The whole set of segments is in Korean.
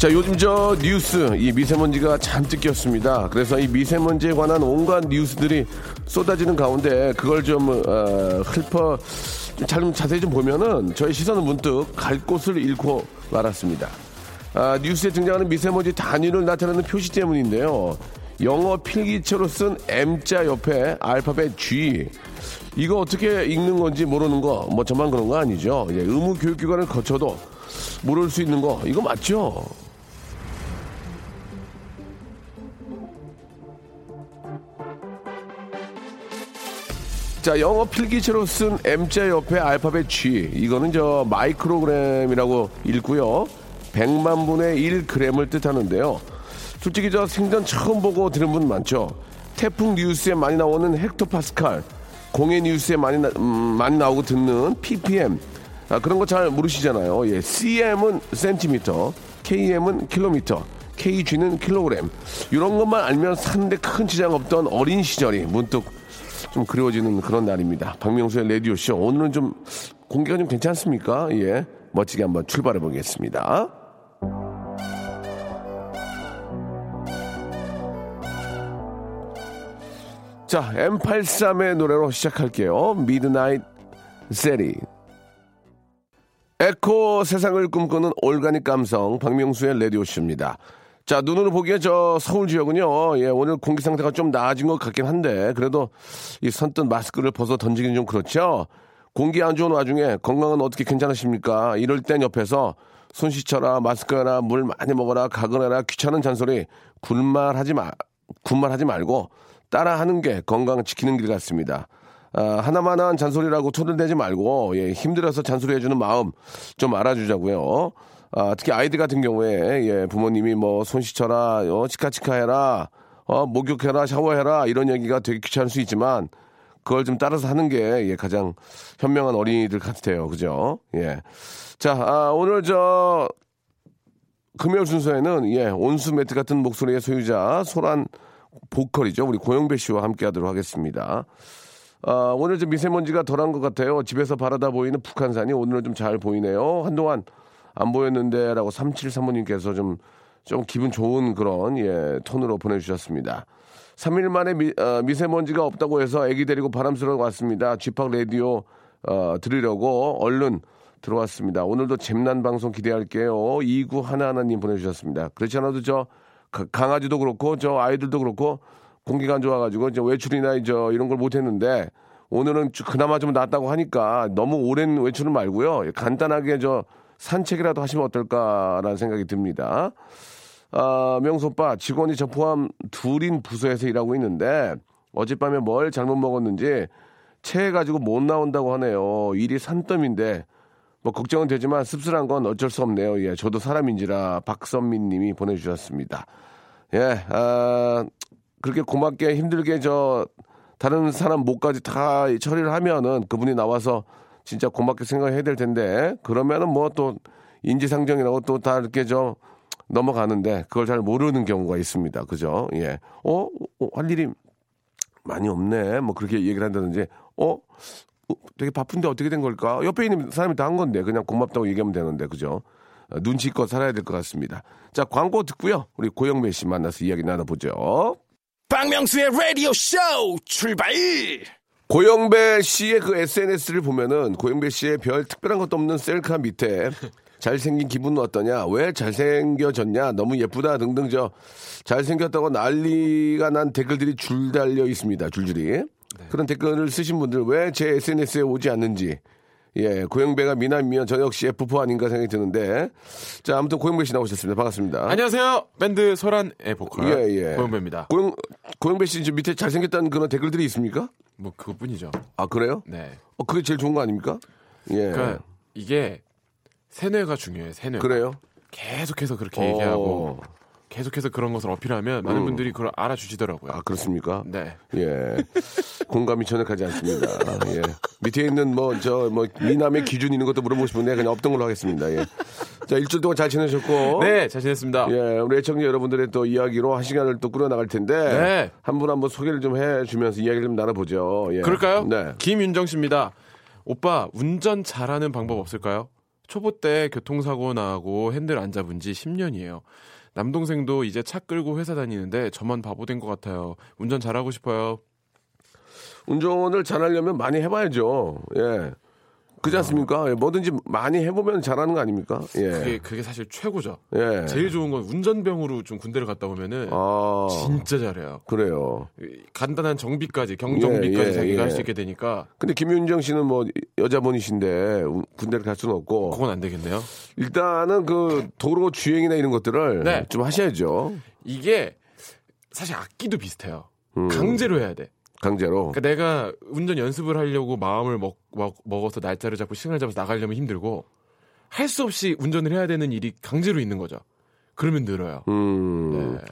자, 요즘 저 뉴스, 이 미세먼지가 잔뜩 꼈습니다. 그래서 이 미세먼지에 관한 온갖 뉴스들이 쏟아지는 가운데 그걸 좀, 어, 훑어, 좀 잘, 자세히 좀 보면은 저희 시선은 문득 갈 곳을 잃고 말았습니다. 아, 뉴스에 등장하는 미세먼지 단위를 나타내는 표시 때문인데요. 영어 필기체로 쓴 M자 옆에 알파벳 G. 이거 어떻게 읽는 건지 모르는 거, 뭐 저만 그런 거 아니죠. 예, 의무 교육기관을 거쳐도 모를 수 있는 거, 이거 맞죠? 자, 영어 필기체로 쓴 M자 옆에 알파벳 G. 이거는 저 마이크로그램이라고 읽고요. 100만 분의 1g을 뜻하는데요. 솔직히 저 생전 처음 보고 들은 분 많죠. 태풍 뉴스에 많이 나오는 헥토파스칼, 공해 뉴스에 많이, 나, 음, 많이 나오고 듣는 ppm. 아, 그런 거 잘 모르시잖아요. 예, cm은 센티미터, km은 킬로미터, kg는 킬로그램. 이런 것만 알면 사는데 큰 지장 없던 어린 시절이 문득 좀 그리워지는 그런 날입니다. 박명수의 라디오 쇼. 오늘은 좀 공기가 좀 괜찮습니까? 예. 멋지게 한번 출발해 보겠습니다. 자, M83의 노래로 시작할게요. Midnight 세리. 에코 세상을 꿈꾸는 올가닉 감성 박명수의 라디오쇼입니다. 자, 눈으로 보기에 저 서울 지역은요, 예, 오늘 공기 상태가 좀 나아진 것 같긴 한데, 그래도 이 선뜻 마스크를 벗어 던지긴 좀 그렇죠? 공기 안 좋은 와중에 건강은 어떻게 괜찮으십니까? 이럴 땐 옆에서 손 씻어라, 마스크 해라, 물 많이 먹어라, 가거나라, 귀찮은 잔소리, 굴말 하지 마, 군말 하지 말고 따라 하는 게 건강 지키는 길 같습니다. 아, 하나만한 잔소리라고 토들대지 말고, 예, 힘들어서 잔소리 해주는 마음 좀 알아주자고요. 아, 특히 아이들 같은 경우에, 예, 부모님이 뭐, 손 씻어라, 어, 치카치카 해라, 어, 목욕해라, 샤워해라, 이런 얘기가 되게 귀찮을 수 있지만, 그걸 좀 따라서 하는 게, 예, 가장 현명한 어린이들 같아요. 그죠? 예. 자, 아, 오늘 저, 금요일 순서에는, 예, 온수 매트 같은 목소리의 소유자, 소란 보컬이죠. 우리 고영배 씨와 함께 하도록 하겠습니다. 아, 오늘 좀 미세먼지가 덜한 것 같아요. 집에서 바라다 보이는 북한산이 오늘은 좀 잘 보이네요. 한동안 안 보였는데 라고 3735님께서 좀, 좀 기분 좋은 그런, 예, 톤으로 보내주셨습니다. 3일 만에 미, 어, 미세먼지가 없다고 해서 애기 데리고 바람 쐬러 왔습니다. 쥐팍 라디오, 어, 들으려고 얼른 들어왔습니다. 오늘도 잼난 방송 기대할게요. 29 하나하나님 보내주셨습니다. 그렇지 않아도 저, 가- 강아지도 그렇고, 저 아이들도 그렇고, 공기가 안 좋아가지고, 저 외출이나 저 이런 걸 못했는데, 오늘은 주- 그나마 좀 낫다고 하니까 너무 오랜 외출은 말고요. 간단하게 저 산책이라도 하시면 어떨까라는 생각이 듭니다. 아, 명수 오빠, 직원이 저 포함 둘인 부서에서 일하고 있는데, 어젯밤에 뭘 잘못 먹었는지 체해가지고 못 나온다고 하네요. 일이 산더미인데, 뭐 걱정은 되지만 씁쓸한 건 어쩔 수 없네요. 예, 저도 사람인지라 박선민 님이 보내주셨습니다. 예, 아, 그렇게 고맙게 힘들게 저 다른 사람 목까지 다 처리를 하면은 그분이 나와서 진짜 고맙게 생각해야 될 텐데 그러면은 뭐 또 인지상정이라고 또 다 이렇게 저 넘어가는데 그걸 잘 모르는 경우가 있습니다. 그죠? 예. 어? 어, 할 일이 많이 없네. 뭐 그렇게 얘기를 한다든지 어? 어, 되게 바쁜데 어떻게 된 걸까? 옆에 있는 사람이 다 한 건데 그냥 고맙다고 얘기하면 되는데 그죠? 어, 눈치껏 살아야 될 것 같습니다. 자 광고 듣고요. 우리 고영배 씨 만나서 이야기 나눠보죠. 박명수의 라디오 쇼 출발! 고영배 씨의 그 SNS를 보면은 고영배 씨의 별 특별한 것도 없는 셀카 밑에 잘생긴 기분은 어떠냐? 왜 잘생겨졌냐? 너무 예쁘다 등등 저 잘생겼다고 난리가 난 댓글들이 줄 달려 있습니다. 줄줄이. 그런 댓글을 쓰신 분들 왜 제 SNS에 오지 않는지 예, 고영배가 미남이면 저 역시 F4 아닌가 생각이 드는데. 자, 아무튼 고영배 씨 나오셨습니다. 반갑습니다. 안녕하세요. 밴드 소란의 보컬 예, 예. 고영배입니다. 고영, 고영배 씨 지금 밑에 잘생겼다는 그런 댓글들이 있습니까? 뭐 그것뿐이죠. 아, 그래요? 네. 어, 그게 제일 좋은 거 아닙니까? 예. 그러니까 이게 세뇌가 중요해요. 세뇌. 그래요? 계속해서 그렇게 어. 얘기하고 계속해서 그런 것을 어필하면 많은 음. 분들이 그걸 알아주시더라고요. 아 그렇습니까? 네. 예. 공감이 전혀 가지 않습니다. 예. 밑에 있는 뭐, 저, 뭐, 미남의 기준 있는 것도 물어보고 싶은데 그냥 없던 걸로 하겠습니다. 예. 자, 일주일 동안 잘 지내셨고. 네, 잘 지냈습니다. 예, 우리 애청자 여러분들의 또 이야기로 한 시간을 또 꾸려나갈 텐데. 네. 한분 한 분 소개를 좀 해주면서 이야기를 좀 나눠보죠. 예. 그럴까요? 네. 김윤정 씨입니다. 오빠, 운전 잘하는 방법 없을까요? 초보 때 교통사고 나고 핸들 안 잡은 지 10년이에요. 남동생도 이제 차 끌고 회사 다니는데 저만 바보 된 것 같아요. 운전 잘하고 싶어요. 운전을 잘하려면 많이 해봐야죠. 예. 그지 않습니까? 예, 뭐든지 많이 해보면 잘하는 거 아닙니까? 예. 그게, 그게 사실 최고죠. 예. 제일 좋은 건 운전병으로 좀 군대를 갔다 오면은 아, 진짜 잘해요. 그래요. 간단한 정비까지 경정비까지 예, 예, 자기가 예. 할수 있게 되니까 근데 김윤정 씨는 뭐 여자분이신데 우- 군대를 갈 수는 없고 그건 안 되겠네요. 일단은 그 도로 주행이나 이런 것들을 네. 좀 하셔야죠. 이게 사실 악기도 비슷해요. 음. 강제로 해야 돼. 강제로. 그러니까 내가 운전 연습을 하려고 마음을 먹, 먹, 먹어서 날짜를 잡고 시간을 잡아서 나가려면 힘들고 할 수 없이 운전을 해야 되는 일이 강제로 있는 거죠. 그러면 늘어요. 음. 네.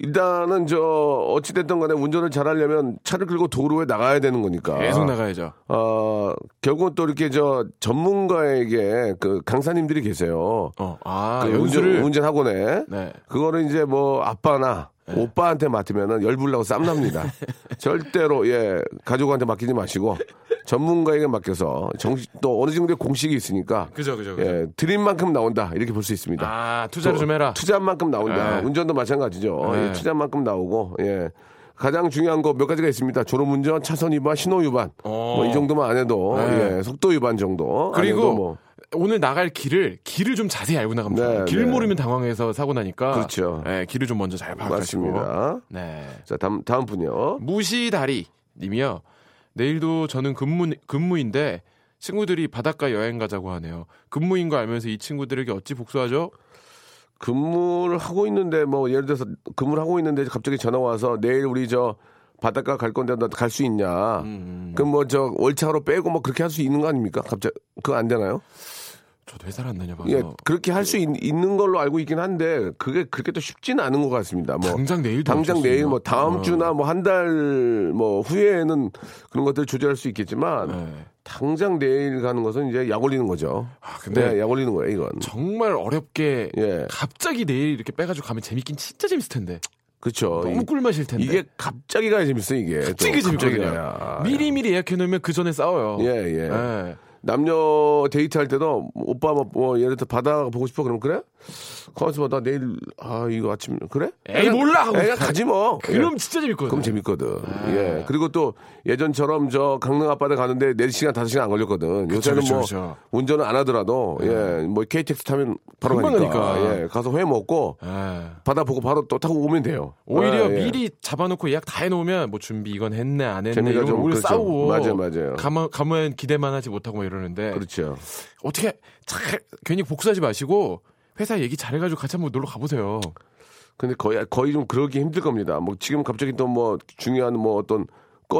일단은 저 어찌됐든 간에 운전을 잘하려면 차를 끌고 도로에 나가야 되는 거니까. 계속 나가야죠. 어, 결국은 또 이렇게 저 전문가에게 그 강사님들이 계세요. 어, 아, 그. 운전, 운전 학원에. 네. 그거를 이제 뭐 아빠나 오빠한테 맡으면은 열불나고 쌈납니다. 절대로 예 가족한테 맡기지 마시고 전문가에게 맡겨서 정식 또 어느 정도의 공식이 있으니까 그죠, 그죠, 그죠. 예 드린 만큼 나온다 이렇게 볼 수 있습니다. 아, 투자를 또 좀 해라. 투자한 만큼 나온다. 네. 운전도 마찬가지죠. 네. 예, 투자한 만큼 나오고 예. 가장 중요한 거 몇 가지가 있습니다. 졸음운전, 차선 위반, 신호 위반. 어. 뭐이 정도만 안 해도 네. 예, 속도 위반 정도. 그리고 뭐 오늘 나갈 길을 길을 좀 자세히 알고 나가면 네, 좋아요. 길 네. 모르면 당황해서 사고 나니까. 그렇죠. 네, 길을 좀 먼저 잘 파악하시고. 맞습니다. 네. 자 다음 다음 분요. 무시다리 님이요. 내일도 저는 근무 근무인데 친구들이 바닷가 여행 가자고 하네요. 근무인 거 알면서 이 친구들에게 어찌 복수하죠? 근무를 하고 있는데 뭐 예를 들어서 근무를 하고 있는데 갑자기 전화 와서 내일 우리 저 바닷가 갈 건데 너갈수 있냐? 음. 그럼 뭐 저 월차로 빼고 뭐 그렇게 할 수 있는 거 아닙니까? 갑자기 그거 안 되나요? 저도 회사를 안 다녀봐서 예, 그렇게 할 수 있는 걸로 알고 있긴 한데 그게 그렇게 또 쉽지는 않은 것 같습니다. 뭐 당장 내일도 당장 내일? 뭐 다음 어. 주나 뭐 한 달 뭐 후에는 그런 것들 을 조절할 수 있겠지만 네. 당장 내일 가는 것은 이제 약 올리는 거죠. 아, 근데 네, 약 올리는 거예요, 이건. 정말 어렵게 예. 갑자기 내일 이렇게 빼가지고 가면 재밌긴 진짜 재밌을 텐데 그렇죠. 너무 꿀맛일 텐데 이게 갑자기 가야 재밌어 이게. 또 갑자기 재밌거든요. 미리 미리 예약해 놓으면 그 전에 싸워요. 예, 예. 예. 남녀 데이트할 때도 오빠 뭐, 뭐 예를 들어 바다 보고 싶어 그러면 그래? 가만있어 봐. 나 내일 아 이거 아침 그래? 에이, 몰라 하고 애가 가지 뭐. 그럼 예. 진짜 재밌거든. 그럼 재밌거든. 아. 예. 그리고 또 예전처럼 저 강릉 앞바다 가는데 4시간 5시간 안 걸렸거든. 요새는 그쵸, 뭐 그쵸. 운전을 안 하더라도 예. 뭐 KTX 타면 바로 가니까. 가니까. 예. 가서 회 먹고 예. 바다 보고 바로 또 타고 오면 돼요. 오히려 예, 예. 미리 잡아 놓고 예약 다 해 놓으면 뭐 준비 이건 했네 안 했네 좀 오히려 그렇죠. 싸우고 맞아요, 맞아요. 가면, 가면 기대만 하지 못하고 막 이 러는데 그렇죠. 어떻게 잘 괜히 복수하지 마시고 회사 얘기 잘해가지고 같이 한번 놀러 가보세요. 근데 거의 거의 좀 그러기 힘들 겁니다. 뭐 지금 갑자기 또 뭐 중요한 뭐 어떤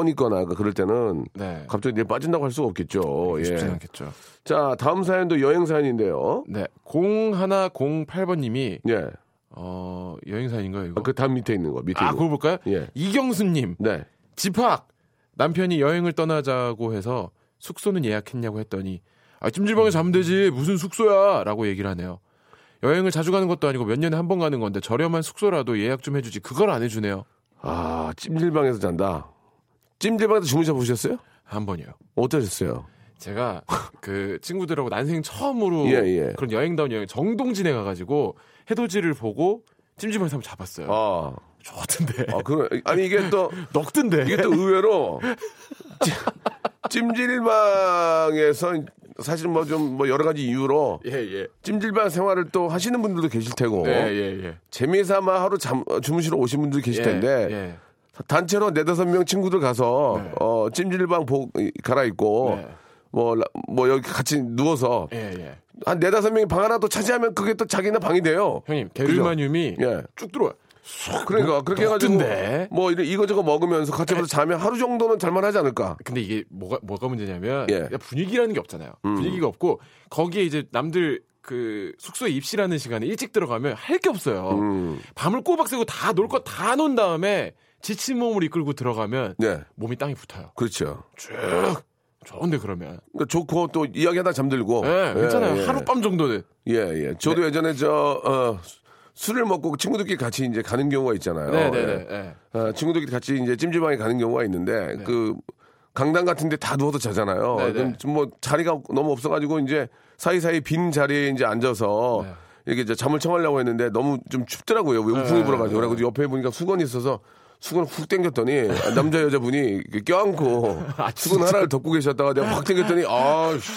있거나 그럴 때는 네. 갑자기 빠진다고 할 수가 없겠죠. 쉽지 예. 않겠죠. 자, 다음 사연도 여행 사연인데요. 네. 0108번님이 예. 어 여행 사연인가요 이거? 그 다음 밑에 있는 거, 밑에 아, 그거 볼까요? 예. 이경수님 네. 집합 남편이 여행을 떠나자고 해서 숙소는 예약했냐고 했더니 아 찜질방에 자면 되지 무슨 숙소야라고 얘기를 하네요. 여행을 자주 가는 것도 아니고 몇 년에 한 번 가는 건데 저렴한 숙소라도 예약 좀 해주지 그걸 안 해주네요. 아, 찜질방에서 잔다. 찜질방에서 주무셔 보셨어요? 한 번이요. 어떠셨어요? 제가 그 친구들하고 난생 처음으로 예, 예. 그런 여행다운 여행 정동진에 가가지고 해돋이를 보고 찜질방에서 한번 잡았어요. 아, 좋던데 아, 그 아니 이게 또 넉던데 이게 또 의외로 찜- 찜질방에서 사실 뭐좀뭐 여러 가지 이유로 예 예 찜질방 생활을 또 하시는 분들도 계실 테고 예예예 재미삼아 하루 잠, 주무시러 오신 분들 계실 텐데 예. 단체로 네다섯 명 친구들 가서 네. 어, 찜질방 복 갈아입고 네. 뭐, 라- 뭐 여기 같이 누워서 예, 예. 한 네다섯 명이 방 하나 또 차지하면 그게 또 자기네 방이 돼요. 형님 게르마늄이 예. 쭉 들어와. 그러니까 그렇게 해가지고? 뭐 이거저거 먹으면서 같이 가서 자면 하루 정도는 잘만하지 않을까. 근데 이게 뭐가 뭐가 문제냐면 예. 음. 분위기라는 게 없잖아요. 분위기가 없고 거기에 이제 남들 그 숙소에 입실하는 시간에 일찍 들어가면 할 게 없어요. 음. 밤을 꼬박 새고 다 놀 거 다 논 다음에 지친 몸을 이끌고 들어가면 네. 몸이 땅에 붙어요. 그렇죠. 쭉 좋은데 그러면. 그러니까 좋고 또 이야기하다 잠들고. 네, 괜찮아요. 예, 예. 하룻밤 정도는. 예, 예. 저도 네. 예전에 저, 어, 술을 먹고 친구들끼리 같이 이제 가는 경우가 있잖아요. 네네네. 예. 어, 친구들끼리 같이 이제 찜질방에 가는 경우가 있는데 그 강당 같은데 다 누워서 자잖아요. 좀뭐 자리가 너무 없어가지고 이제 사이사이 빈 자리에 이제 앉아서 네. 이렇게 이제 잠을 청하려고 했는데 너무 좀 춥더라고요. 왜 우풍이 네. 불어가지고. 그래가지고 옆에 보니까 수건이 있어서 수건을 훅 당겼더니 남자 여자분이 껴안고 수건 하나를 덮고 계셨다가 내가 확 당겼더니 아, 씨.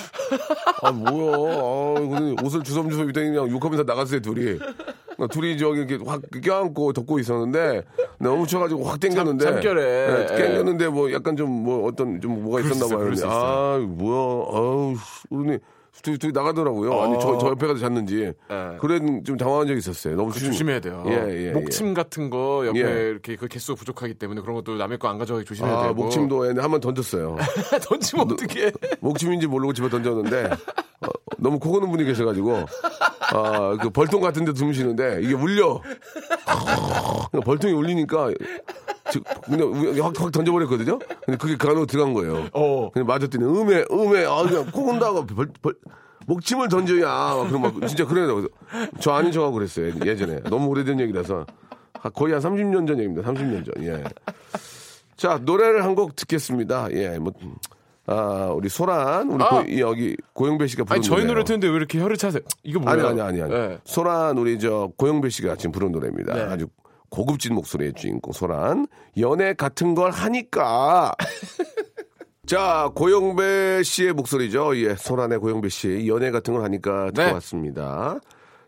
아 뭐야 아, 옷을 주섬주섬 입더니 그냥 욕하면서 나갔어요 둘이 둘이 저기 이렇게 확 껴안고 덮고 있었는데 너무 추워가지고 확 당겼는데 잠- 잠결에. 네, 당겼는데 뭐 약간 좀 뭐 어떤 좀 뭐가 있었나 봐요 아 뭐야 아우 씨, 그러니 둘이, 둘이 나가더라고요 아니 저, 저 옆에 가서 잤는지 네. 그래 좀 당황한 적이 있었어요 너무 그 추운- 조심 해야 돼요. 예, 예, 목침 같은 거 옆에 예. 이렇게 그 개수가 부족하기 때문에 그런 것도 남의 거 안 가져가기 조심해야 아, 되고. 목침도 한번 던졌어요. 던지면 어떻게? 목침인지 모르고 집에 던졌는데 어, 너무 코 고는 분이 계셔가지고 아, 그 벌통 같은데 주무시는데 이게 울려. 그러니까 벌통이 울리니까 즉, 그냥 우- 확, 확 던져버렸거든요. 근데 그게 그 안으로 들어간 거예요. 어. 그냥 맞았더니 음에 음에 아 그냥 코 건다고 벌, 벌, 목침을 던져야 막 그럼 막 진짜 그래요. 저 아닌 척하고 그랬어요 예전에 너무 오래된 얘기라서 아, 거의 한 30년 전 얘기입니다. 30년 전. 예. 자 노래를 한 곡 듣겠습니다. 예, 뭐. 아, 우리 소란, 우리 아! 고- 이 여기 고영배 씨가 부른 아니 저희. 노래 듣는데 왜 이렇게 혀를 차세요? 이거 아니 뭐예요? 아니 아니 아니. 네. 소란 우리 저 고영배 씨가 지금 부른 노래입니다. 네. 아주 고급진 목소리의 주인공 소란. 연애 같은 걸 하니까. 자, 고영배 씨의 목소리죠. 예, 소란의 고영배 씨. 연애 같은 걸 하니까 네. 왔습니다.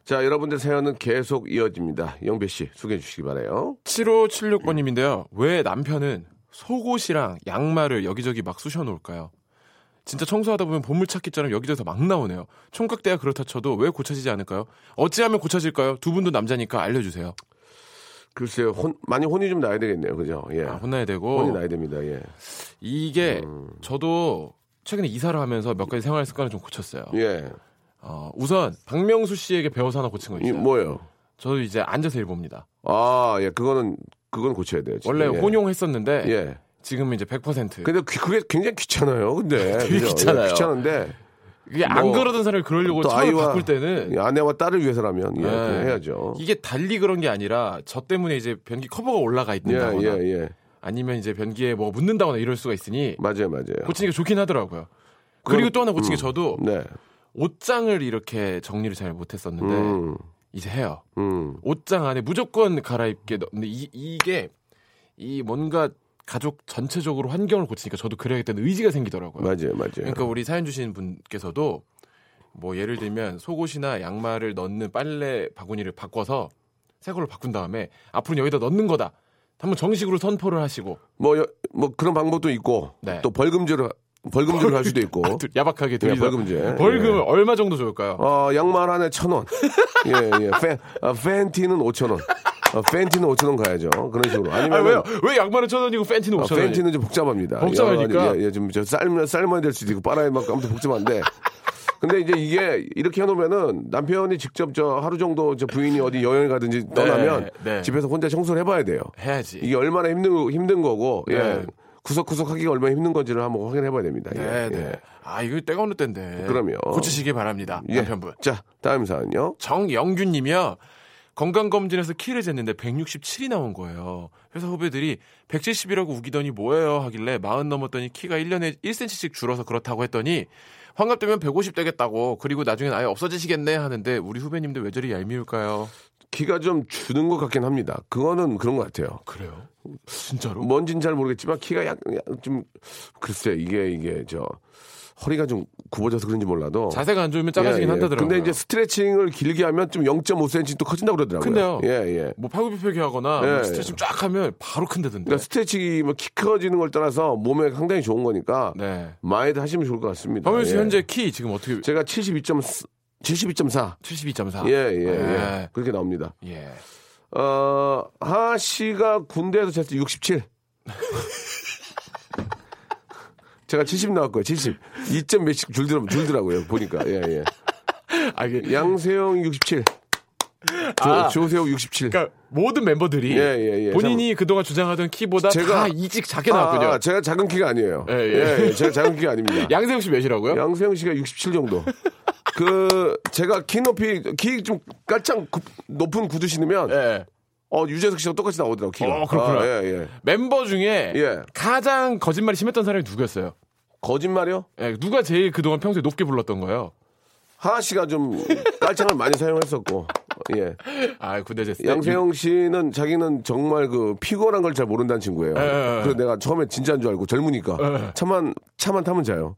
자, 여러분들 사연은 계속 이어집니다. 영배 씨 소개해 주시기 바래요. 7576번님인데요. 왜 남편은 속옷이랑 양말을 여기저기 막 쑤셔 놓을까요? 진짜 청소하다 보면 보물찾기처럼 여기저기서 막 나오네요. 총각대야 그렇다 쳐도 왜 고쳐지지 않을까요? 어찌하면 고쳐질까요? 두 분도 남자니까 알려주세요. 글쎄요, 혼, 많이 혼이 좀 나야 되겠네요. 그죠? 예. 아, 혼나야 되고 혼이 나야 됩니다. 예. 이게 음. 저도 최근에 이사를 하면서 몇 가지 생활 습관을 좀 고쳤어요. 예. 어, 우선 박명수 씨에게 배워서 하나 고친 거 이, 있어요. 뭐요? 저도 이제 앉아서 일 봅니다. 아, 예. 그거는, 그건 고쳐야 돼요. 진짜. 원래 예. 혼용했었는데 예. 지금 이제 100%. 근데 귀- 그게 굉장히 귀찮아요. 근데 되게? 귀찮아요. 예, 귀찮은데 이게 안 뭐, 그러던 사람을 그러려고 아이와 바꿀 때는 아내와 딸을 위해서라면 예, 네. 그냥 해야죠. 이게 달리 그런 게 아니라 저 때문에 이제 변기 커버가 올라가 예, 있는다거나 예, 예. 아니면 이제 변기에 뭐 묻는다거나 이럴 수가 있으니 맞아요, 맞아요. 고치는 게 좋긴 하더라고요. 그리고 또 하나 고친 게 저도 네. 옷장을 이렇게 정리를 잘 못했었는데 음, 이제 해요. 음. 옷장 안에 무조건 갈아입게 넣- 근데 이, 이게 이 뭔가 가족 전체적으로 환경을 고치니까 저도 그래야겠다는 의지가 생기더라고요. 맞아요, 맞아요. 그러니까 우리 사연 주신 분께서도 뭐 예를 들면 속옷이나 양말을 넣는 빨래 바구니를 바꿔서 새 걸로 바꾼 다음에 앞으로는 여기다 넣는 거다. 한번 정식으로 선포를 하시고 뭐, 여- 뭐 그런 방법도 있고 네. 또 벌금제로 벌금제로 할 수도 있고. 둘- 야박하게 예, 벌금제. 벌금을 예. 얼마 정도 좋을까요? 어, 양말 하나에 천 원. 예, 예. 팬, 아, 팬티는 오천 원. 어, 팬티는 오천 원 가야죠. 그런 식으로. 아니면 아 왜요? 왜 양말은 천 원이고 팬티는 어, 오천 원? 팬티는 좀 복잡합니다. 복잡하니까? 가지, 예, 예, 좀, 저, 삶, 삶아야 될 수도 있고, 빨아야 막, 아무튼 복잡한데. 근데 이제 이게 이렇게 해놓으면은 남편이 직접 저 하루 정도 저 부인이 어디 여행을 가든지 떠나면 네. 집에서 혼자 청소를 해봐야 돼요. 해야지. 이게 얼마나 힘든, 힘든 거고, 예. 네. 구석구석 하기가 얼마나 힘든 건지를 한번 확인해 봐야 됩니다. 네, 예, 네. 예. 아 이거 때가 어느 때인데. 그럼요. 고치시기 바랍니다. 예. 남편분. 자, 다음 사연요. 정영균 님이요. 건강검진에서 키를 쟀는데 167이 나온 거예요. 회사 후배들이 170이라고 우기더니 뭐예요 하길래 40 넘었더니 키가 1년에 1cm씩 줄어서 그렇다고 했더니 환갑되면 150 되겠다고 그리고 나중엔 아예 없어지시겠네 하는데 우리 후배님들 왜 저리 얄미울까요? 키가 좀 주는 것 같긴 합니다. 그거는 그런 것 같아요. 그래요? 진짜로? 뭔진 잘 모르겠지만 키가 약, 약 좀, 글쎄, 이게, 이게, 저, 허리가 좀 굽어져서 그런지 몰라도. 자세가 안 좋으면 작아지긴 예, 예. 한다더라고요. 근데 이제 스트레칭을 길게 하면 좀 0.5cm 또 커진다고 그러더라고요. 근데요. 예, 예. 뭐 팔굽혀펴기 하거나 예, 뭐 스트레칭 쫙 하면 바로 큰다던데. 그러니까 스트레칭이 뭐 키 커지는 걸 떠나서 몸에 상당히 좋은 거니까 네. 많이들 하시면 좋을 것 같습니다. 박명수 씨 예. 현재 키 지금 어떻게 제가 72.4, 72.4. 72.4. 예, 예, 예. 예. 그렇게 나옵니다. 예. 어, 하하 씨가 군대에서 쟀을 때 67. 제가 70 나왔고요, 70. 2점 몇씩 줄더라, 줄더라고요, 보니까. 예, 예. 아, 이게 양세형 67. 조, 아. 조세호 67. 그러니까 모든 멤버들이 예, 예, 예. 본인이 그동안 주장하던 키보다 제가- 다 이직 작게 나왔군요. 아, 제가 작은 키가 아니에요. 예, 예, 예. 예, 제가 작은 키가 아닙니다. 양세형 씨 몇이라고요? 양세형 씨가 67 정도. 그 제가 키 높이 키 좀 깔짝 구- 높은 구두 신으면 예. 어 유재석 씨랑 똑같이 나오더라고 키가. 어, 그렇구나. 아, 예, 예. 멤버 중에 예. 가장 거짓말이 심했던 사람이 누구였어요? 거짓말이요? 예, 누가 제일 그동안 평소에 높게 불렀던 거예요? 하하 씨가 좀 깔창을 많이 사용했었고. 예. 아, 군대 제스. 양세형 씨는 자기는 정말 그 피곤한 걸 잘 모른다는 친구예요. 예, 예. 그래서 내가 처음에 진짜인 줄 알고 젊으니까 차만 차만 타면 자요.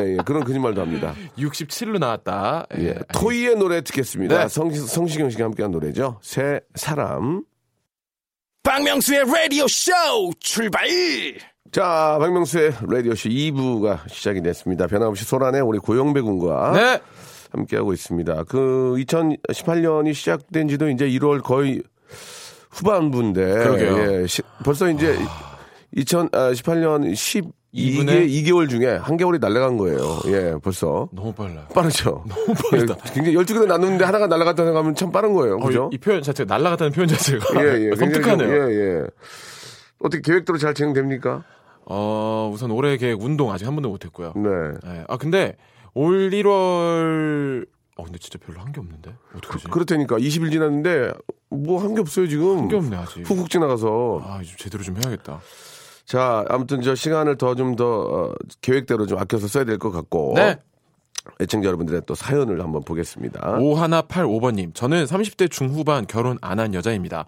예, 예. 그런 거짓말도 합니다. 67로 나왔다. 예. 토이의 노래 듣겠습니다. 네. 성, 성시경 씨가 함께한 노래죠. 새 사람. 박명수의 라디오 쇼 출발! 자, 박명수의 라디오쇼 2부가 시작이 됐습니다. 변함없이 소란의 우리 고영배 군과 네. 함께하고 있습니다. 그 2018년이 시작된 지도 이제 1월 거의 후반부인데. 그러게요. 예, 시- 벌써 이제 2018년 12개, 이분의- 2개월 중에 한 개월이 날아간 거예요. 예, 벌써. 너무 빨라요. 빠르죠? 너무 빠르다. 예, 굉장히 12개를 나누는데 하나가 날아갔다 생각하면 참 빠른 거예요. 어, 그죠? 이, 이 표현 자체가 날라갔다는 표현 자체가 예, 예. 섬뜩하네요. 예, 예. 어떻게 계획대로 잘 진행됩니까? 어, 우선 올해 계획 운동 아직 한 번도 못 했고요. 네. 예. 아, 근데 올 1월 어, 근데 진짜 별로 한 게 없는데. 어떡하지? 그 렇다니까 20일 지났는데 뭐 한 게 없어요 지금. 한 게 없네, 아직. 훅훅 지나가서. 아, 좀 제대로 좀 해야겠다. 자, 아무튼 저 시간을 더좀더 어, 계획대로 좀 아껴서 써야 될 것 같고. 네. 애청자 여러분들의 또 사연을 한번 보겠습니다. 5185번님, 저는 30대 중후반 결혼 안 한 여자입니다.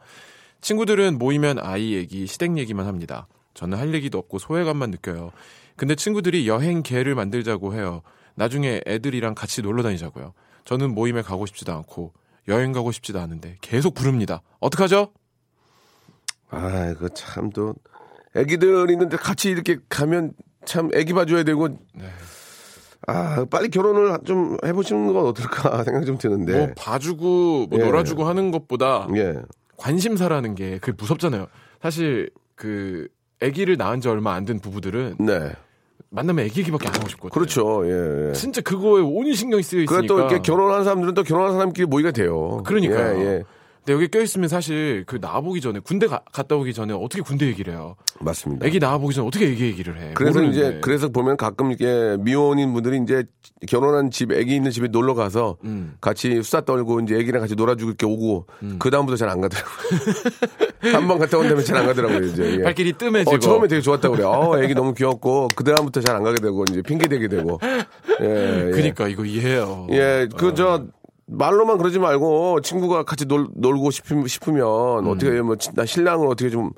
친구들은 모이면 아이 얘기, 시댁 얘기만 합니다. 저는 할 얘기도 없고 소외감만 느껴요. 근데 친구들이 여행 계를 만들자고 해요. 나중에 애들이랑 같이 놀러 다니자고요. 저는 모임에 가고 싶지도 않고 여행 가고 싶지도 않은데 계속 부릅니다. 어떡하죠? 아, 이거 참 또 애기들 있는데 같이 이렇게 가면 참 애기 봐줘야 되고. 네. 아, 빨리 결혼을 좀 해보시는 건 어떨까 생각 좀 드는데. 뭐 봐주고 뭐 예. 놀아주고 하는 것보다 예. 관심사라는 게 그게 무섭잖아요. 사실 그 아기를 낳은 지 얼마 안 된 부부들은 네. 만나면 아기 얘기밖에 안 하고 싶거든요. 그렇죠. 예. 예. 진짜 그거에 온 신경이 쓰여 있으니까. 또 이렇게 결혼한 사람들은 또 결혼한 사람끼리 모이게 돼요. 그러니까요. 예, 예. 근데 여기 껴있으면 사실 그 나와보기 전에 군대 가- 갔다 오기 전에 어떻게 군대 얘기를 해요? 맞습니다. 애기 나와보기 전에 어떻게 애기 얘기를 해? 그래서 모르는데. 이제 그래서 보면 가끔 이게 미혼인 분들이 이제 결혼한 집 애기 있는 집에 놀러 가서 음. 같이 수다 떨고 이제 애기랑 같이 놀아주고 이렇게 오고 그 다음부터 잘 안 가더라고요. 한 번 갔다 온 다음에 잘안 가더라고요 이제. 예. 발길이 뜸해지고. 어, 처음에 되게 좋았다고 그래요. 어, 애기 너무 귀엽고 그 다음부터 잘 안 가게 되고 이제 핑계 대게 되고. 예, 예. 그니까 이거 이해해요. 예, 그 저 말로만 그러지 말고 친구가 같이 놀, 놀고 싶으면, 싶으면 어떻게 뭐 나 신랑을 어떻게 좀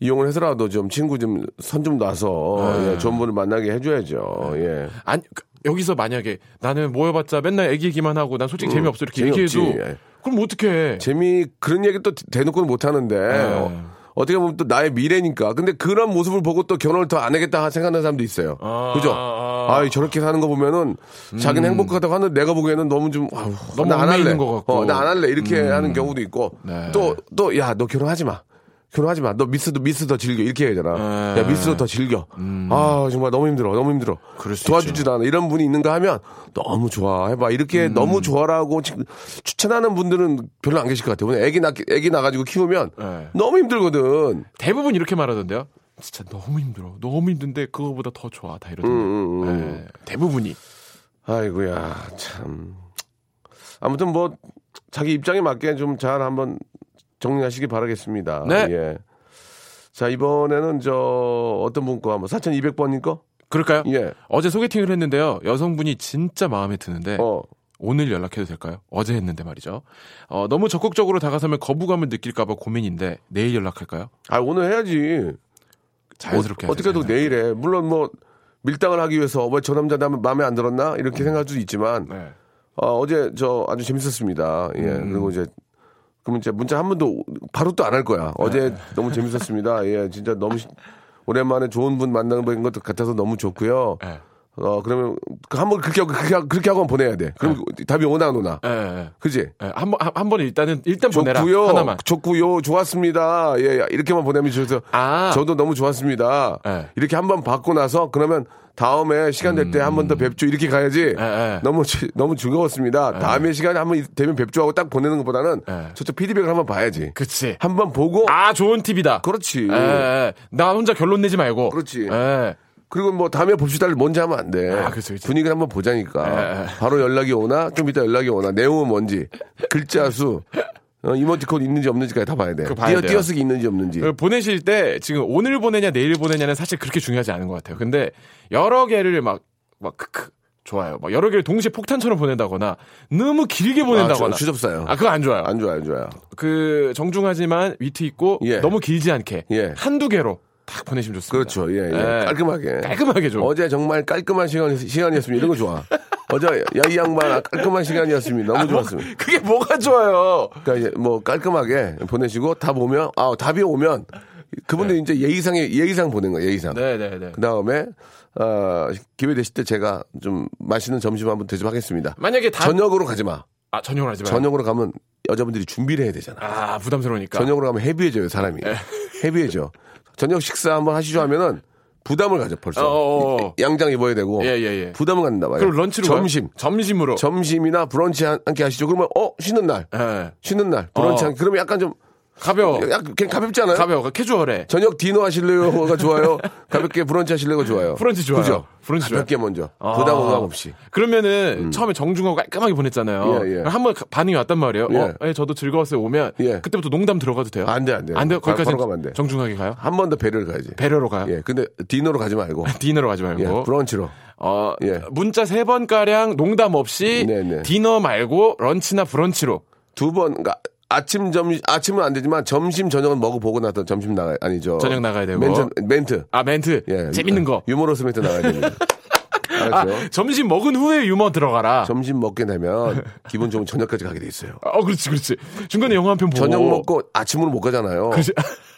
이용을 해서라도 좀 친구 좀 선 좀 놔서 예, 좋은 분을 만나게 해줘야죠. 예. 아니 그- 여기서 만약에 나는 모여봤자 맨날 애기 얘기만 하고 난 솔직히 재미없어 이렇게 음, 재미없지. 얘기해도 예. 그럼 어떡해? 재미 그런 얘기 또 대놓고는 못 하는데 어, 어떻게 보면 또 나의 미래니까. 근데 그런 모습을 보고 또 결혼을 더 안 하겠다 생각하는 사람도 있어요. 아, 그죠? 아. 아, 저렇게 사는 거 보면은 자기는 행복하다고 하는데 내가 보기에는 너무 좀 아우, 너무 나안 얽매 할래. 있는 것 같고. 어, 나 안 할래. 이렇게 하는 경우도 있고. 네. 또 또 야, 너 결혼하지 마. 결혼하지 마. 너 미스도 미스 더 즐겨. 이렇게 해야. 네. 야, 미스도 더 즐겨. 아, 정말 너무 힘들어. 너무 힘들어. 도와주지도 않아. 이런 분이 있는가 하면 너무 좋아. 해봐. 이렇게 너무 좋아라고 지- 추천하는 분들은 별로 안 계실 것 같아요. 애기 낳, 애기 낳아가지고 키우면 네. 너무 힘들거든. 대부분 이렇게 말하던데요. 진짜 너무 힘들어. 너무 힘든데 그거보다 더 좋아. 다 이러던데. 음, 음, 네, 대부분이. 아이고야, 참. 아무튼 뭐, 자기 입장에 맞게 좀 잘 한번 정리하시기 바라겠습니다. 네. 예. 자, 이번에는 저, 어떤 분 거 한번, 4200번님 거? 그럴까요? 예. 어제 소개팅을 했는데요. 여성분이 진짜 마음에 드는데 어. 오늘 연락해도 될까요? 어제 했는데 말이죠. 어, 너무 적극적으로 다가서면 거부감을 느낄까봐 고민인데 내일 연락할까요? 아, 오늘 해야지. 자연스럽게 어, 자연스럽게. 내일 해. 물론 뭐, 밀당을 하기 위해서, 왜 저 남자 나 마음에 안 들었나? 이렇게 생각할 수도 있지만, 네. 어, 어제 저 아주 재밌었습니다. 예. 음. 그리고 이제 그러면 이제 문자 한 번도 바로 또 안 할 거야. 어제 네. 너무 재밌었습니다. 예, 진짜 너무 시- 오랜만에 좋은 분 만나는 것 같아서 너무 좋고요. 네. 어, 그러면 그 한번 그렇게 하고 그렇게 하고, 그렇게 하고 한번 보내야 돼. 그럼 답이 오나 안 오나? 예, 예. 그지? 예, 한번 한- 한 번에 일단은 일단 보내라 좋고요. 하나만. 좋고요. 좋았습니다. 예, 이렇게만 보내면 저도 아. 저도 너무 좋았습니다. 예. 이렇게 한 번 받고 나서 그러면 다음에 시간 될 때 한 번 더 뵙죠. 이렇게 가야지. 예, 예. 너무 지- 너무 즐거웠습니다. 다음에 시간에 한번 되면 뵙죠 하고 딱 보내는 것보다는 예. 저쪽 피드백을 한번 봐야지. 그치. 한번 보고 아 좋은 팁이다. 그렇지. 예, 예. 나 혼자 결론 내지 말고. 그렇지. 예. 그리고 뭐 다음에 봅시다를 먼저 하면 안 돼. 아, 그치, 그치. 분위기를 한번 보자니까. 예, 예. 바로 연락이 오나 좀 이따 연락이 오나 내용은 뭔지 글자 수 어, 이모티콘 있는지 없는지까지 다 봐야 돼. 봐야 띄어. 띄어 쓰기 있는지 없는지. 그 보내실 때 지금 오늘 보내냐 내일 보내냐는 사실 그렇게 중요하지 않은 것 같아요. 근데 여러 개를 막 막 크크 좋아요. 막 여러 개를 동시에 폭탄처럼 보낸다거나 너무 길게 보낸다거나. 아, 저 추접사요. 아, 그거 안 좋아요. 안 좋아요, 안 좋아요. 그 정중하지만 위트 있고 예. 너무 길지 않게 예. 한두 개로 딱 보내시면 좋습니다. 그렇죠. 예, 예. 예. 깔끔하게. 깔끔하게 좀. 어제 정말 깔끔한 시간, 시간이었습니다. 이런 거 좋아. 어제 야, 이 양반 깔끔한 시간이었습니다. 너무 좋았습니다. 그게 뭐가 좋아요? 그러니까 이제 뭐 깔끔하게 보내시고 답 오면, 아, 답이 오면 그분들 이제 예의상에, 예의상 보낸 거예요, 예의상. 네, 네, 네. 그 다음에, 어, 기회 되실 때 제가 좀 맛있는 점심 한번 대접하겠습니다. 만약에 다 저녁으로 가지 마. 아, 전용을 하지 마요. 저녁으로 가면 여자분들이 준비를 해야 되잖아. 아, 부담스러우니까. 저녁으로 가면 헤비해져요, 사람이. 네. 헤비해져. 저녁 식사 한번 하시죠 하면은 부담을 가져, 벌써. 어, 어, 어. 양장 입어야 되고. 예, 예, 예. 부담을 갖는다 봐요. 그럼 런치로 가요? 점심. 점심으로. 점심이나 브런치 한- 함께 하시죠. 그러면, 어, 쉬는 날. 예. 쉬는 날. 브런치 어. 한, 그러면 약간 좀, 가벼워. 약간 그냥 가볍지 않아요? 가벼워. 캐주얼해. 저녁 디너 하실래요가 좋아요. 가볍게 브런치 하실래요가 좋아요. 브런치 좋아요. 그죠? 브런치 가볍게 먼저. 아. 부담 응감 없이. 그러면은 처음에 정중하고 깔끔하게 보냈잖아요. 음. 예, 예. 한번 가- 반응이 왔단 말이에요. 예. 어, 예, 저도 즐거웠어요. 오면 예. 그때부터 농담 들어가도 돼요? 안 돼, 안 돼. 안. 바- 거기까지 가면 안 돼. 정중하게 가요? 한 번 더 배려를 가야지. 배려로 가요? 예. 근데 디너로 가지 말고. 디너로 가지 말고. 예. 브런치로. 어, 예. 문자 세 번 가량 농담 없이 네, 네. 디너 말고 런치나 브런치로. 두 번, 그러니까 아침, 점, 아침은 안 되지만 점심, 저녁은 먹어 보고 나서 점심 나가, 아니죠. 저녁 나가야 되고. 멘트, 멘트. 아 멘트 예. 재밌는 거. 유머러스 멘트 나가야 됩니다. 아, 알았죠? 점심 먹은 후에 유머 들어가라. 점심 먹게 되면 기분 좋은 저녁까지 가게 돼 있어요. 어, 그렇지, 그렇지. 중간에 영화 한 편 보고. 저녁 먹고 아침으로 못 가잖아요. 그렇지.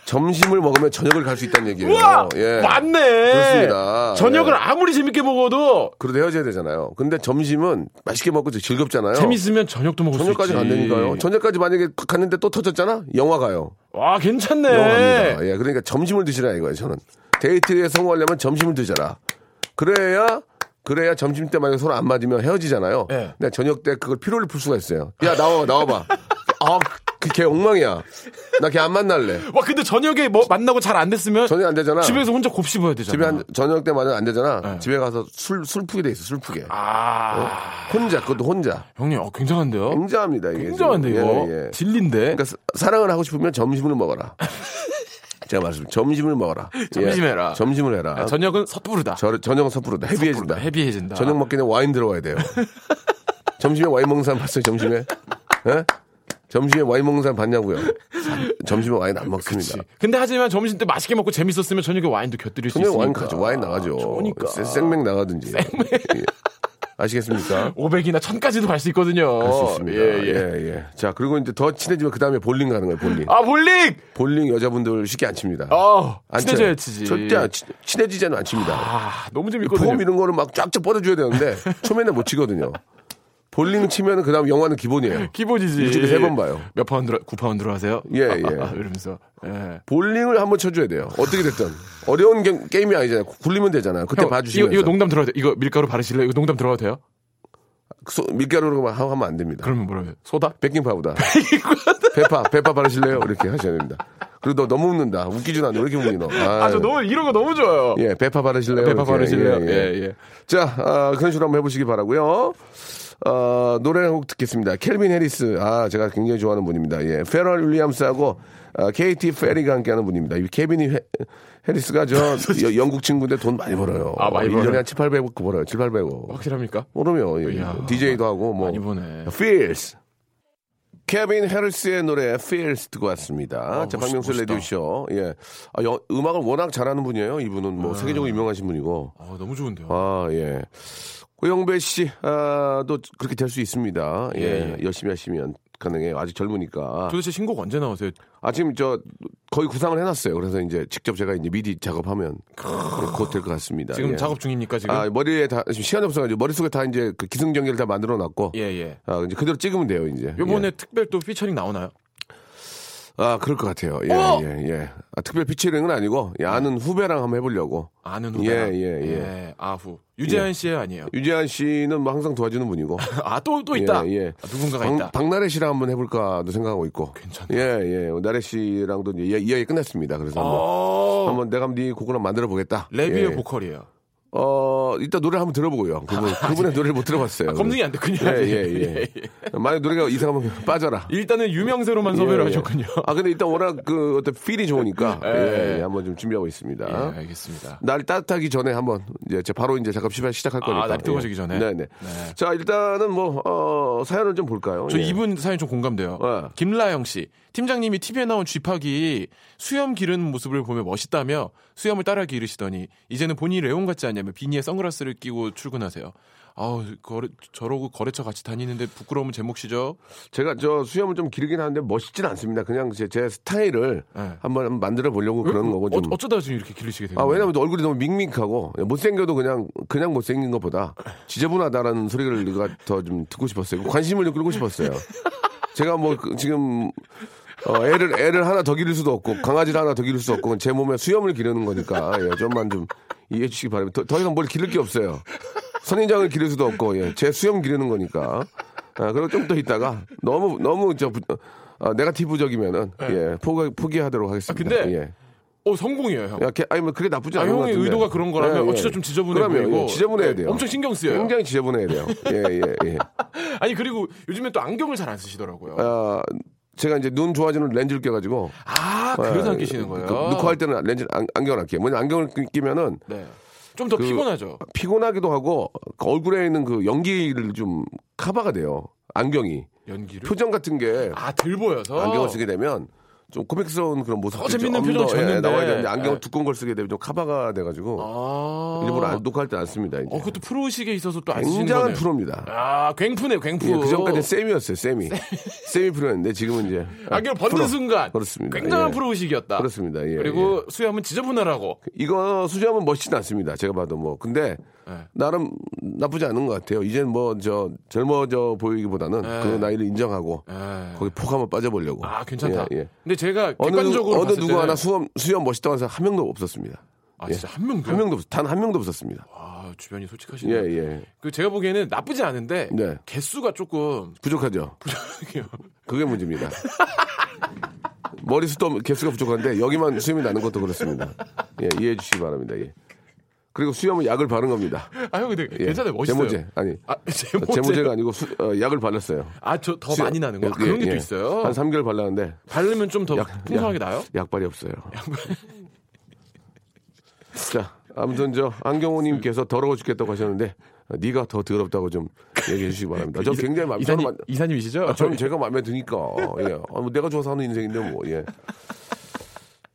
점심을 먹으면 저녁을 갈 수 있다는 얘기예요. 우와! 예. 맞네. 그렇습니다. 저녁을 예. 아무리 재밌게 먹어도 그래도 헤어져야 되잖아요. 근데 점심은 맛있게 먹고 즐겁잖아요. 재밌으면 저녁도 먹을 수 있지. 저녁까지 간다니까요. 저녁까지 만약에 갔는데 또 터졌잖아? 영화 가요. 와, 괜찮네. 영화입니다. 예, 그러니까 점심을 드시라 이거예요, 저는. 데이트에 성공하려면 점심을 드셔라. 그래야, 그래야 점심 때 만약에 서로 안 맞으면 헤어지잖아요. 예. 근데 저녁 때 그걸 필요를 풀 수가 있어요. 야, 나와, 나와봐. 아, 그걔 엉망이야. 나 걔 안 만날래. 와, 근데 저녁에 뭐 만나고 잘 안 됐으면 저녁 안 되잖아. 집에서 혼자 곱씹어야 되잖아. 집에 한, 저녁 때 만약 안 되잖아. 집에 가서 술, 술푸게 돼 있어, 술푸게. 아, 혼자, 그것도 혼자. 형님, 어, 굉장한데요? 굉장합니다, 이게. 굉장한데, 지금. 이거. 예, 예. 진리인데. 그러니까 사- 사랑을 하고 싶으면 점심을 먹어라. 제가 말씀, 점심을 먹어라. 점심 해라. 예, 점심을 해라. 아, 저녁은 섣부르다. 저, 저녁은 섣부르다. 헤비해진다. 헤비해진다. 저녁 먹기는 와인 들어가야 돼요. 점심에 와인 먹는 사람 봤어요, 점심에? 예? 점심에 와인 먹는 사람 봤냐고요? 점심에 와인 안 먹습니다. 그치. 근데 하지만 점심 때 맛있게 먹고 재밌었으면 저녁에 와인도 곁들일 수 저녁에 있으니까. 와인 가죠. 와인 나가죠. 좋으니까. 생- 생맥 나가든지. 예. 아시겠습니까? 500이나 1000까지도 갈 수 있거든요. 할수 있습니다. 예, 예. 예, 예. 자, 그리고 이제 더 친해지면 그 다음에 볼링 가는 거예요, 볼링. 아, 볼링! 볼링 여자분들 쉽게 안 칩니다. 어, 안 친해져야. 치지. 절대 안 치, 친해지지는 안 칩니다. 아, 너무 재밌거든요. 폼 이런 거를 막 쫙쫙 뻗어줘야 되는데 초면에 못 치거든요. 볼링 치면은 그다음 영화는 기본이에요. 기본이지. 일주일에 세 번 봐요. 몇 파운드로, 9파운드로 하세요? 예, 아, 예. 아, 아, 이러면서. 예. 볼링을 한번 쳐줘야 돼요. 어떻게 됐든 어려운 게, 게임이 아니잖아요. 굴리면 되잖아요. 그때 형, 이거, 봐주시면서 이거 농담 들어가도 돼요? 이거 밀가루 바르실래요? 이거 농담 들어가도 돼요? 소- 밀가루로만 하고 하면 안 됩니다. 그러면 뭐라고요? 소다? 베이킹 파우더, 베파, 베파 바르실래요? 이렇게 하셔야 됩니다. 그리고 너 너무 웃는다. 웃기지도 않네. 왜 이렇게 웃니 너? 아, 아, 저 너무, 이런 거 너무 좋아요. 예, 베파 바르실래요? 베파 이렇게. 바르실래요? 예, 예. 예, 예. 자, 아, 그런 식으로 한번 해보시기 바라고요 어, 노래 한 곡 듣겠습니다. 캘빈 해리스. 아, 제가 굉장히 좋아하는 분입니다. 예. 퍼렐 윌리엄스하고 아, 케이티 페리가 함께하는 분입니다. 이 캘빈이 해, 해리스가 저 여- 영국 친구인데 돈 많이 벌어요. 아, 많이 1년에 벌어요? 한 7, 800억 벌어요. 7, 800억. 확실합니까? 모르면 예. DJ도 하고 뭐 많이 보네. Feels. 케빈 해리스의 노래 Fierce 듣고 왔습니다. 아, 자, 박명수. 라디오쇼. 예. 아, 여- 음악을 워낙 잘하는 분이에요. 이분은 뭐 세계적으로 유명하신 분이고. 아, 너무 좋은데요. 아, 예. 고영배 씨, 아, 또 그렇게 될 수 있습니다. 예. 예, 예. 열심히 하시면 가능해요. 아직 젊으니까. 도대체 신곡 언제 나오세요? 아, 지금 저, 거의 구상을 해놨어요. 그래서 이제 직접 제가 이제 미리 작업하면 곧 될 것 같습니다. 지금 예. 작업 중입니까 지금? 아, 머리에 다 지금 시간이 없어가지고 머릿속에 다 이제 그 기승전결을 다 만들어 놨고 예 예. 아, 이제 그대로 찍으면 돼요, 이제. 요번에 예. 특별 또 피처링 나오나요? 아, 그럴 것 같아요. 예, 어! 예, 예. 아, 특별 피처링은 아니고, 예, 아는 후배랑 한번 해보려고. 아는 후배랑. 예, 예, 예. 아후. 유재환 씨의 아니에요. 유재환 씨는 뭐 항상 도와주는 분이고. 아 또 또 있다. 예, 예. 아, 누군가가 박, 있다. 박나래 씨랑 한번 해볼까도 생각하고 있고. 괜찮다. 예, 예. 나래 씨랑도 이제 이야- 이야기 끝냈습니다. 그래서 한번, 어. 한번 내가 네 곡을 한번 만들어 보겠다. 랩이에요, 예. 보컬이에요. 어, 이따 노래 한번 들어보고요. 그분, 그분의 노래를 못 들어봤어요. 아, 검증이 안 됐군요. 예, 예, 예. 만약 노래가 이상하면 빠져라. 일단은 유명세로만 섭외를 예, 예. 하셨군요. 아, 근데 일단 워낙 그 어떤 feel이 좋으니까. 예. 예, 예, 한번 좀 준비하고 있습니다. 예, 알겠습니다. 날 따뜻하기 전에 한번 이제 제 바로 이제 작업 시작 시작할 아, 거니까. 날이 뜨거워지기 전에? 네네. 네. 자 일단은 뭐 어, 사연을 좀 볼까요? 저 예. 이분 사연 좀 공감돼요. 예. 김라영 씨. 팀장님이 TV에 나온 쥐팍이 수염 기르는 모습을 보며 멋있다며 수염을 따라 기르시더니 이제는 본인이 레온 같지 않냐며 비니에 선글라스를 끼고 출근하세요. 아우 거래, 저러고 거래처 같이 다니는데 부끄러우면 제 몫이죠. 제가 저 수염을 좀 기르긴 하는데 멋있진 않습니다. 그냥 제, 제 스타일을 예. 한번 만들어 보려고 그러는 거고 좀. 어, 어쩌다 지금 이렇게 기르시게 된 아? 왜냐면 얼굴이 너무 밍밍하고 못생겨도 그냥 그냥 못생긴 것보다 지저분하다라는 소리를 더 좀 듣고 싶었어요. 관심을 좀 끌고 싶었어요. 제가 뭐 그- 지금 어, 애를 애를 하나 더 기를 수도 없고 강아지를 하나 더 기를 수도 없고 제 몸에 수염을 기르는 거니까 예, 좀만 좀 이해해 주시기 바랍니다. 더, 더 이상 뭘 기를 게 없어요. 선인장을 기를 수도 없고 예, 제 수염 기르는 거니까. 아, 그리고 좀 더 있다가 너무 너무 저 부- 어, 네가티브적이면은 예, 포기 포기하도록 하겠습니다. 아, 근데 예. 어 성공이에요 형. 야, 걔- 아니 뭐 그게 나쁘지 아, 않은 것 형의 같은데. 의도가 그런 거라면 예, 어, 예. 진짜 좀 지저분해 그러면, 보이고 예, 지저분해야 예, 돼요. 엄청 신경 쓰여요. 굉장히 지저분해야 돼요. 예, 예, 예. 아니 그리고 요즘에 또 안경을 잘 안 쓰시더라고요. 아, 제가 이제 눈 좋아지는 렌즈를 껴가지고. 아 그래서 예, 안 끼시는 거예요. 그, 놓고 할 때는 렌즈 안, 안경을 안 끼요. 뭐냐 안경을 끼- 끼면은 네. 좀더 그- 피곤하죠. 피곤하기도 하고 그 얼굴에 있는 그 연기를 좀 커버가 돼요. 안경이 연기를. 표정 같은 게 아 들 보여서. 안경을 쓰게 되면 좀 코믹스러운 그런 모습 더 재밌는 표정을 짓는데. 나와야 되는데 안경을 예. 두꺼운 걸 쓰게 되면 좀 커버가 돼가지고 아. 일부러 안 녹화할 때 안 씁니다. 이제. 어 그것도 프로의식에 있어서 또안 굉장한 거네요. 프로입니다. 아 괭프네 괭프. 예, 그 전까지 쌤이었어요, 쌤이. 쌤이 프로였는데 지금은 이제. 안경 벗는 프로. 순간. 그렇습니다. 굉장한 예. 프로의식이었다. 그렇습니다. 예, 그리고 수염은 지저분하라고. 이거 수염은 멋지진 않습니다. 제가 봐도 뭐. 근데 예. 나름 나쁘지 않은 것 같아요. 이젠 뭐 저 젊어져 보이기보다는 예. 그 나이를 인정하고 예. 거기 폭 한번 빠져보려고. 아 괜찮다. 예, 예. 근데 제가 어느, 객관적으로 누- 어느 누구 하나 수염, 수염 멋있다고 해서 한 명도 없었습니다. 아 예. 진짜 한 명도 한 명도 없, 단한 명도 없었습니다. 아 주변이 예, 솔직하시네요. 예. 그 제가 보기에는 나쁘지 않은데 네. 개수가 조금 부족하죠. 부족해요. 그게 문제입니다. 머리숱도 개수가 부족한데 여기만 수염이 나는 것도 그렇습니다. 예, 이해해 주시기 바랍니다. 예. 그리고 수염은 약을 바른 겁니다. 아형 근데 예. 괜찮아요 멋있어요. 제모제 아니 아 제모제. 제모제가 아니고 수- 어, 약을 발랐어요. 아 저 더 수염- 많이 나는 거. 아, 예, 그런 게또 예. 있어요. 한 3개월 발랐는데 바르면 좀더 약- 풍성하게 약- 나요? 약발이 없어요. 자, 아무튼 저 안경호님께서 더러워 죽겠다고 하셨는데 어, 네가 더 더럽다고 좀 얘기해 주시기 바랍니다. 저 굉장히 마음 저는 이사님 마- 이사님이시죠? 아, 저는 제가 마음에 드니까 예, 아, 뭐 내가 좋아서 하는 인생인데 뭐 예.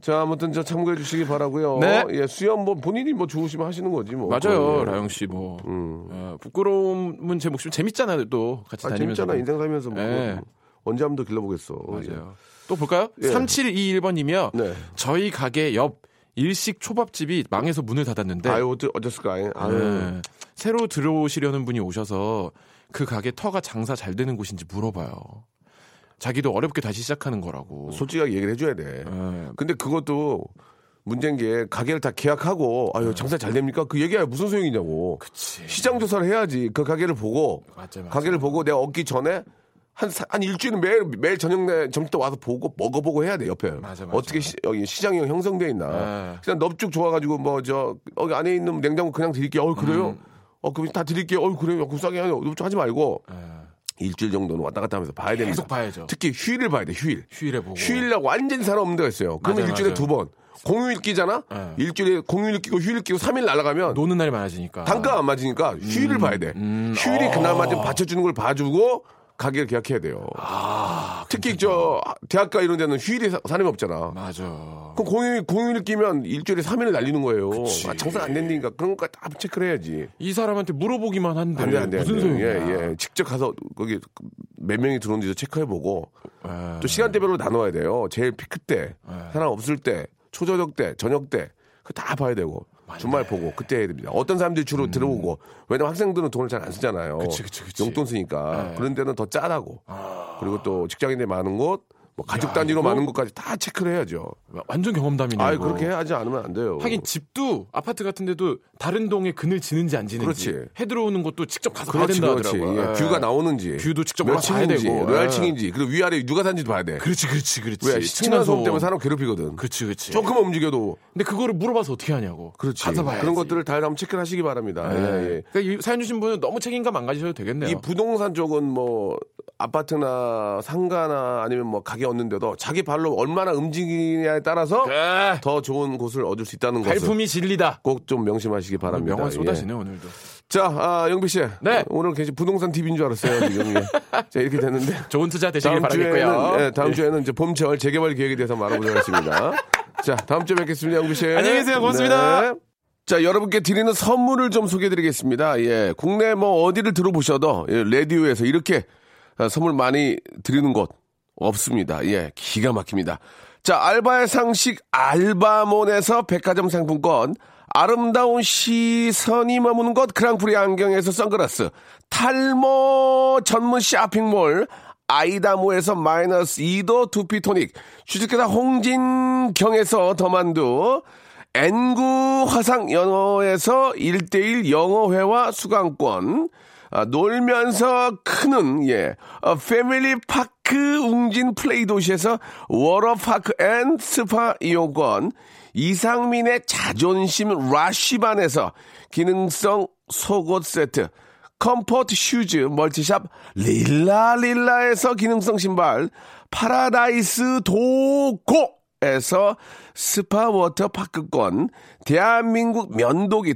자, 아무튼 저 참고해 주시기 바라고요. 네. 예, 수염 뭐 본인이 뭐 좋으시면 하시는 거지 뭐. 맞아요, 예. 라영 씨 뭐. 어, 부끄러움은 제 몫이면 재밌잖아요, 또 같이 아, 다니면서. 재밌잖아 인생 살면서 뭐 예. 언제 한번 더 길러보겠어. 맞아요. 또 볼까요? 예. 3721번님이요. 네. 저희 가게 옆 일식 초밥집이 망해서 문을 닫았는데 아유 어쩌? 아유. 네. 새로 들어오시려는 분이 오셔서 그 가게 터가 장사 잘 되는 곳인지 물어봐요. 자기도 어렵게 다시 시작하는 거라고. 솔직하게 얘기를 해줘야 돼. 예. 근데 그것도 문제인 게 가게를 다 계약하고 아유 장사 잘 됩니까? 그 얘기야 무슨 소용이냐고. 그치. 시장 조사를 해야지. 그 가게를 보고 맞아, 맞아. 가게를 보고 내가 얻기 전에 한, 사- 한 일주일은 매일 매일 저녁 내 점심 때 와서 보고 먹어보고 해야 돼 옆에 맞아, 맞아. 어떻게 시, 여기 시장이 형성돼 있나 네. 그냥 넙죽 좋아가지고 뭐 저 여기 안에 있는 냉장고 그냥 드릴게요 어 그래요 음. 어 그럼 다 드릴게요 어 그래요 그럼 싸게 하냐 하지 말고 예. 일주일 정도는 왔다 갔다 하면서 봐야 됩니다 계속 봐야죠. 특히 휴일을 봐야 돼 휴일 휴일에 보고. 휴일이라고 완전히 사람 없는 데가 있어요. 그러면 맞아요, 일주일에 맞아요. 두 번. 공휴일 끼잖아? 네. 일주일에 공휴일 끼고 휴일 끼고 3일 날아가면 노는 음, 날이 많아지니까. 단가 안 맞으니까 휴일을 봐야 돼. 휴일이 그나마 좀 받쳐주는 걸 봐주고 가게를 계약해야 돼요. 아, 특히 저 대학가 이런 데는 휴일에 사- 사람이 없잖아. 맞아. 그럼 공휴일, 공휴일 끼면 일주일에 3일을 날리는 거예요. 그치. 아, 장사 안 된다니까 그런 거 다 체크를 해야지. 이 사람한테 물어보기만 한데 안 돼, 안 돼. 무슨. 소용이야? 예, 예. 직접 가서 거기 몇 명이 들어오는지도 체크해보고 예. 또 시간대별로 나눠야 돼요. 제일 피크 때, 네. 사람 없을 때, 초저녁 때, 저녁 때, 그 다 봐야 되고. 주말 보고 그때 해야 됩니다. 어떤 사람들이 주로 들어오고 왜냐면 학생들은 돈을 잘 안 쓰잖아요. 음. 그치, 그치, 그치. 용돈 쓰니까 네. 그런 데는 더 짜다고. 그리고 또 직장인들 많은 곳, 뭐 가족 야, 단위로 많은 곳까지 다 체크를 해야죠. 완전 경험담이네. 아. 그렇게 하지 않으면 안 돼요. 하긴 집도 아파트 같은데도 다른 동에 그늘 지는지 안 지는지 그렇지. 해 들어오는 것도 직접 가서 그렇지, 봐야 그렇지. 된다더라고요. 예, 예. view가 나오는지, view도 직접 몇 올라가서 봐야 층인지, 되고. 로얄 예. 층인지, 그리고 위아래 누가 산지도 봐야 돼. 그렇지, 그렇지, 그렇지. 왜 층간소음 때문에 사람 괴롭히거든. 그렇지, 그렇지. 조금만 움직여도 근데 그거를 물어봐서 어떻게 하냐고. 그렇지. 가서 봐야지. 그런 것들을 다 한번 체크를 하시기 바랍니다. 예. 예, 예. 그러니까 이 사연 주신 분은 너무 책임감 안 가지셔도 되겠네요. 이 부동산 쪽은 뭐 아파트나 상가나 아니면 뭐 가게 얻는데도 자기 발로 얼마나 움직이냐에 따라서 그래. 더 좋은 곳을 얻을 수 있다는 것을 발품이 진리다. 꼭 좀 명심하시기 바랍니다. 명언 예. 쏟아지네 오늘도. 자, 아, 영비 씨. 네. 오늘 계시 부동산 TV인 줄 알았어요. 지금. 예. 자, 이렇게 됐는데. 좋은 투자 되시길 바라겠고요. 예, 다음 예. 주에는 이제 봄철 재개발 계획에 대해서 한번 알아보도록 하겠습니다. 자, 다음 주에 뵙겠습니다. 영비 씨. 안녕히 계세요. 고맙습니다. 네. 자, 여러분께 드리는 선물을 좀 소개해 드리겠습니다. 예. 국내 뭐 어디를 들어보셔도 예, 라디오에서 이렇게 아, 선물 많이 드리는 곳 없습니다. 예. 기가 막힙니다. 자, 알바의 상식 알바몬에서 백화점 상품권 아름다운 시선이 머무는 곳 그랑프리 안경에서 선글라스 탈모 전문 쇼핑몰 아이다모에서 마이너스 2도 두피토닉 주식회사 홍진경에서 더만두 N구 화상 영어에서 1대1 영어회화 수강권 아, 놀면서 크는 예 어, 패밀리 파크 웅진 플레이 도시에서 워터파크 and 스파 이용권 이상민의 자존심 라쉬반에서 기능성 속옷 세트 comfort shoes multi shop 릴라릴라에서 기능성 신발 파라다이스 도고에서 스파 워터 파크권 대한민국 면도기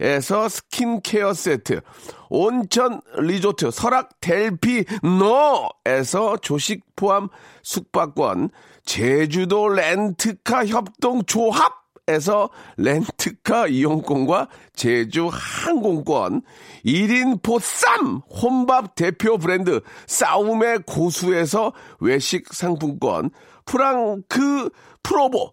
에서 스킨케어 세트 온천 리조트 설악 델피노에서 조식 포함 숙박권 제주도 렌트카 협동 조합 에서 렌트카 이용권과 제주 항공권, 1인 보쌈 혼밥 대표 브랜드 싸움의 고수에서 외식 상품권, 프랑크 프로보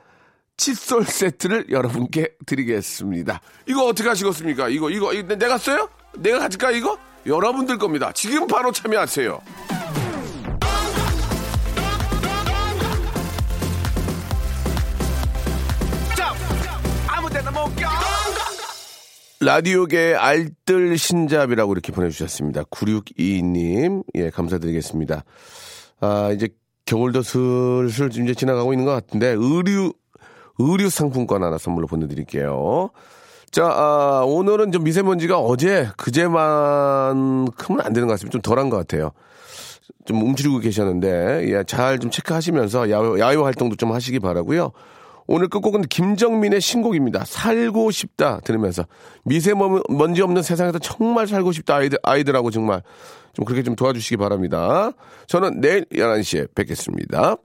칫솔 세트를 여러분께 드리겠습니다. 이거 어떻게 하시겠습니까? 이거, 이거, 이거 내가 써요? 내가 가질까, 이거? 여러분들 겁니다. 지금 바로 참여하세요. 라디오계 알뜰 신잡이라고 이렇게 보내주셨습니다. 9622님, 예, 감사드리겠습니다. 아, 이제 겨울도 슬슬 이제 지나가고 있는 것 같은데, 의류, 의류 상품권 하나 선물로 보내드릴게요. 자, 아, 오늘은 좀 미세먼지가 어제, 그제만큼은 안 되는 것 같습니다. 좀 덜한 것 같아요. 좀 움츠리고 계셨는데, 예, 잘 좀 체크하시면서 야외, 야외 활동도 좀 하시기 바라고요 오늘 끝곡은 김정민의 신곡입니다. 살고 싶다 들으면서 미세먼지 없는 세상에서 정말 살고 싶다 아이들 아이들하고 정말 좀 그렇게 좀 도와주시기 바랍니다. 저는 내일 11시에 뵙겠습니다.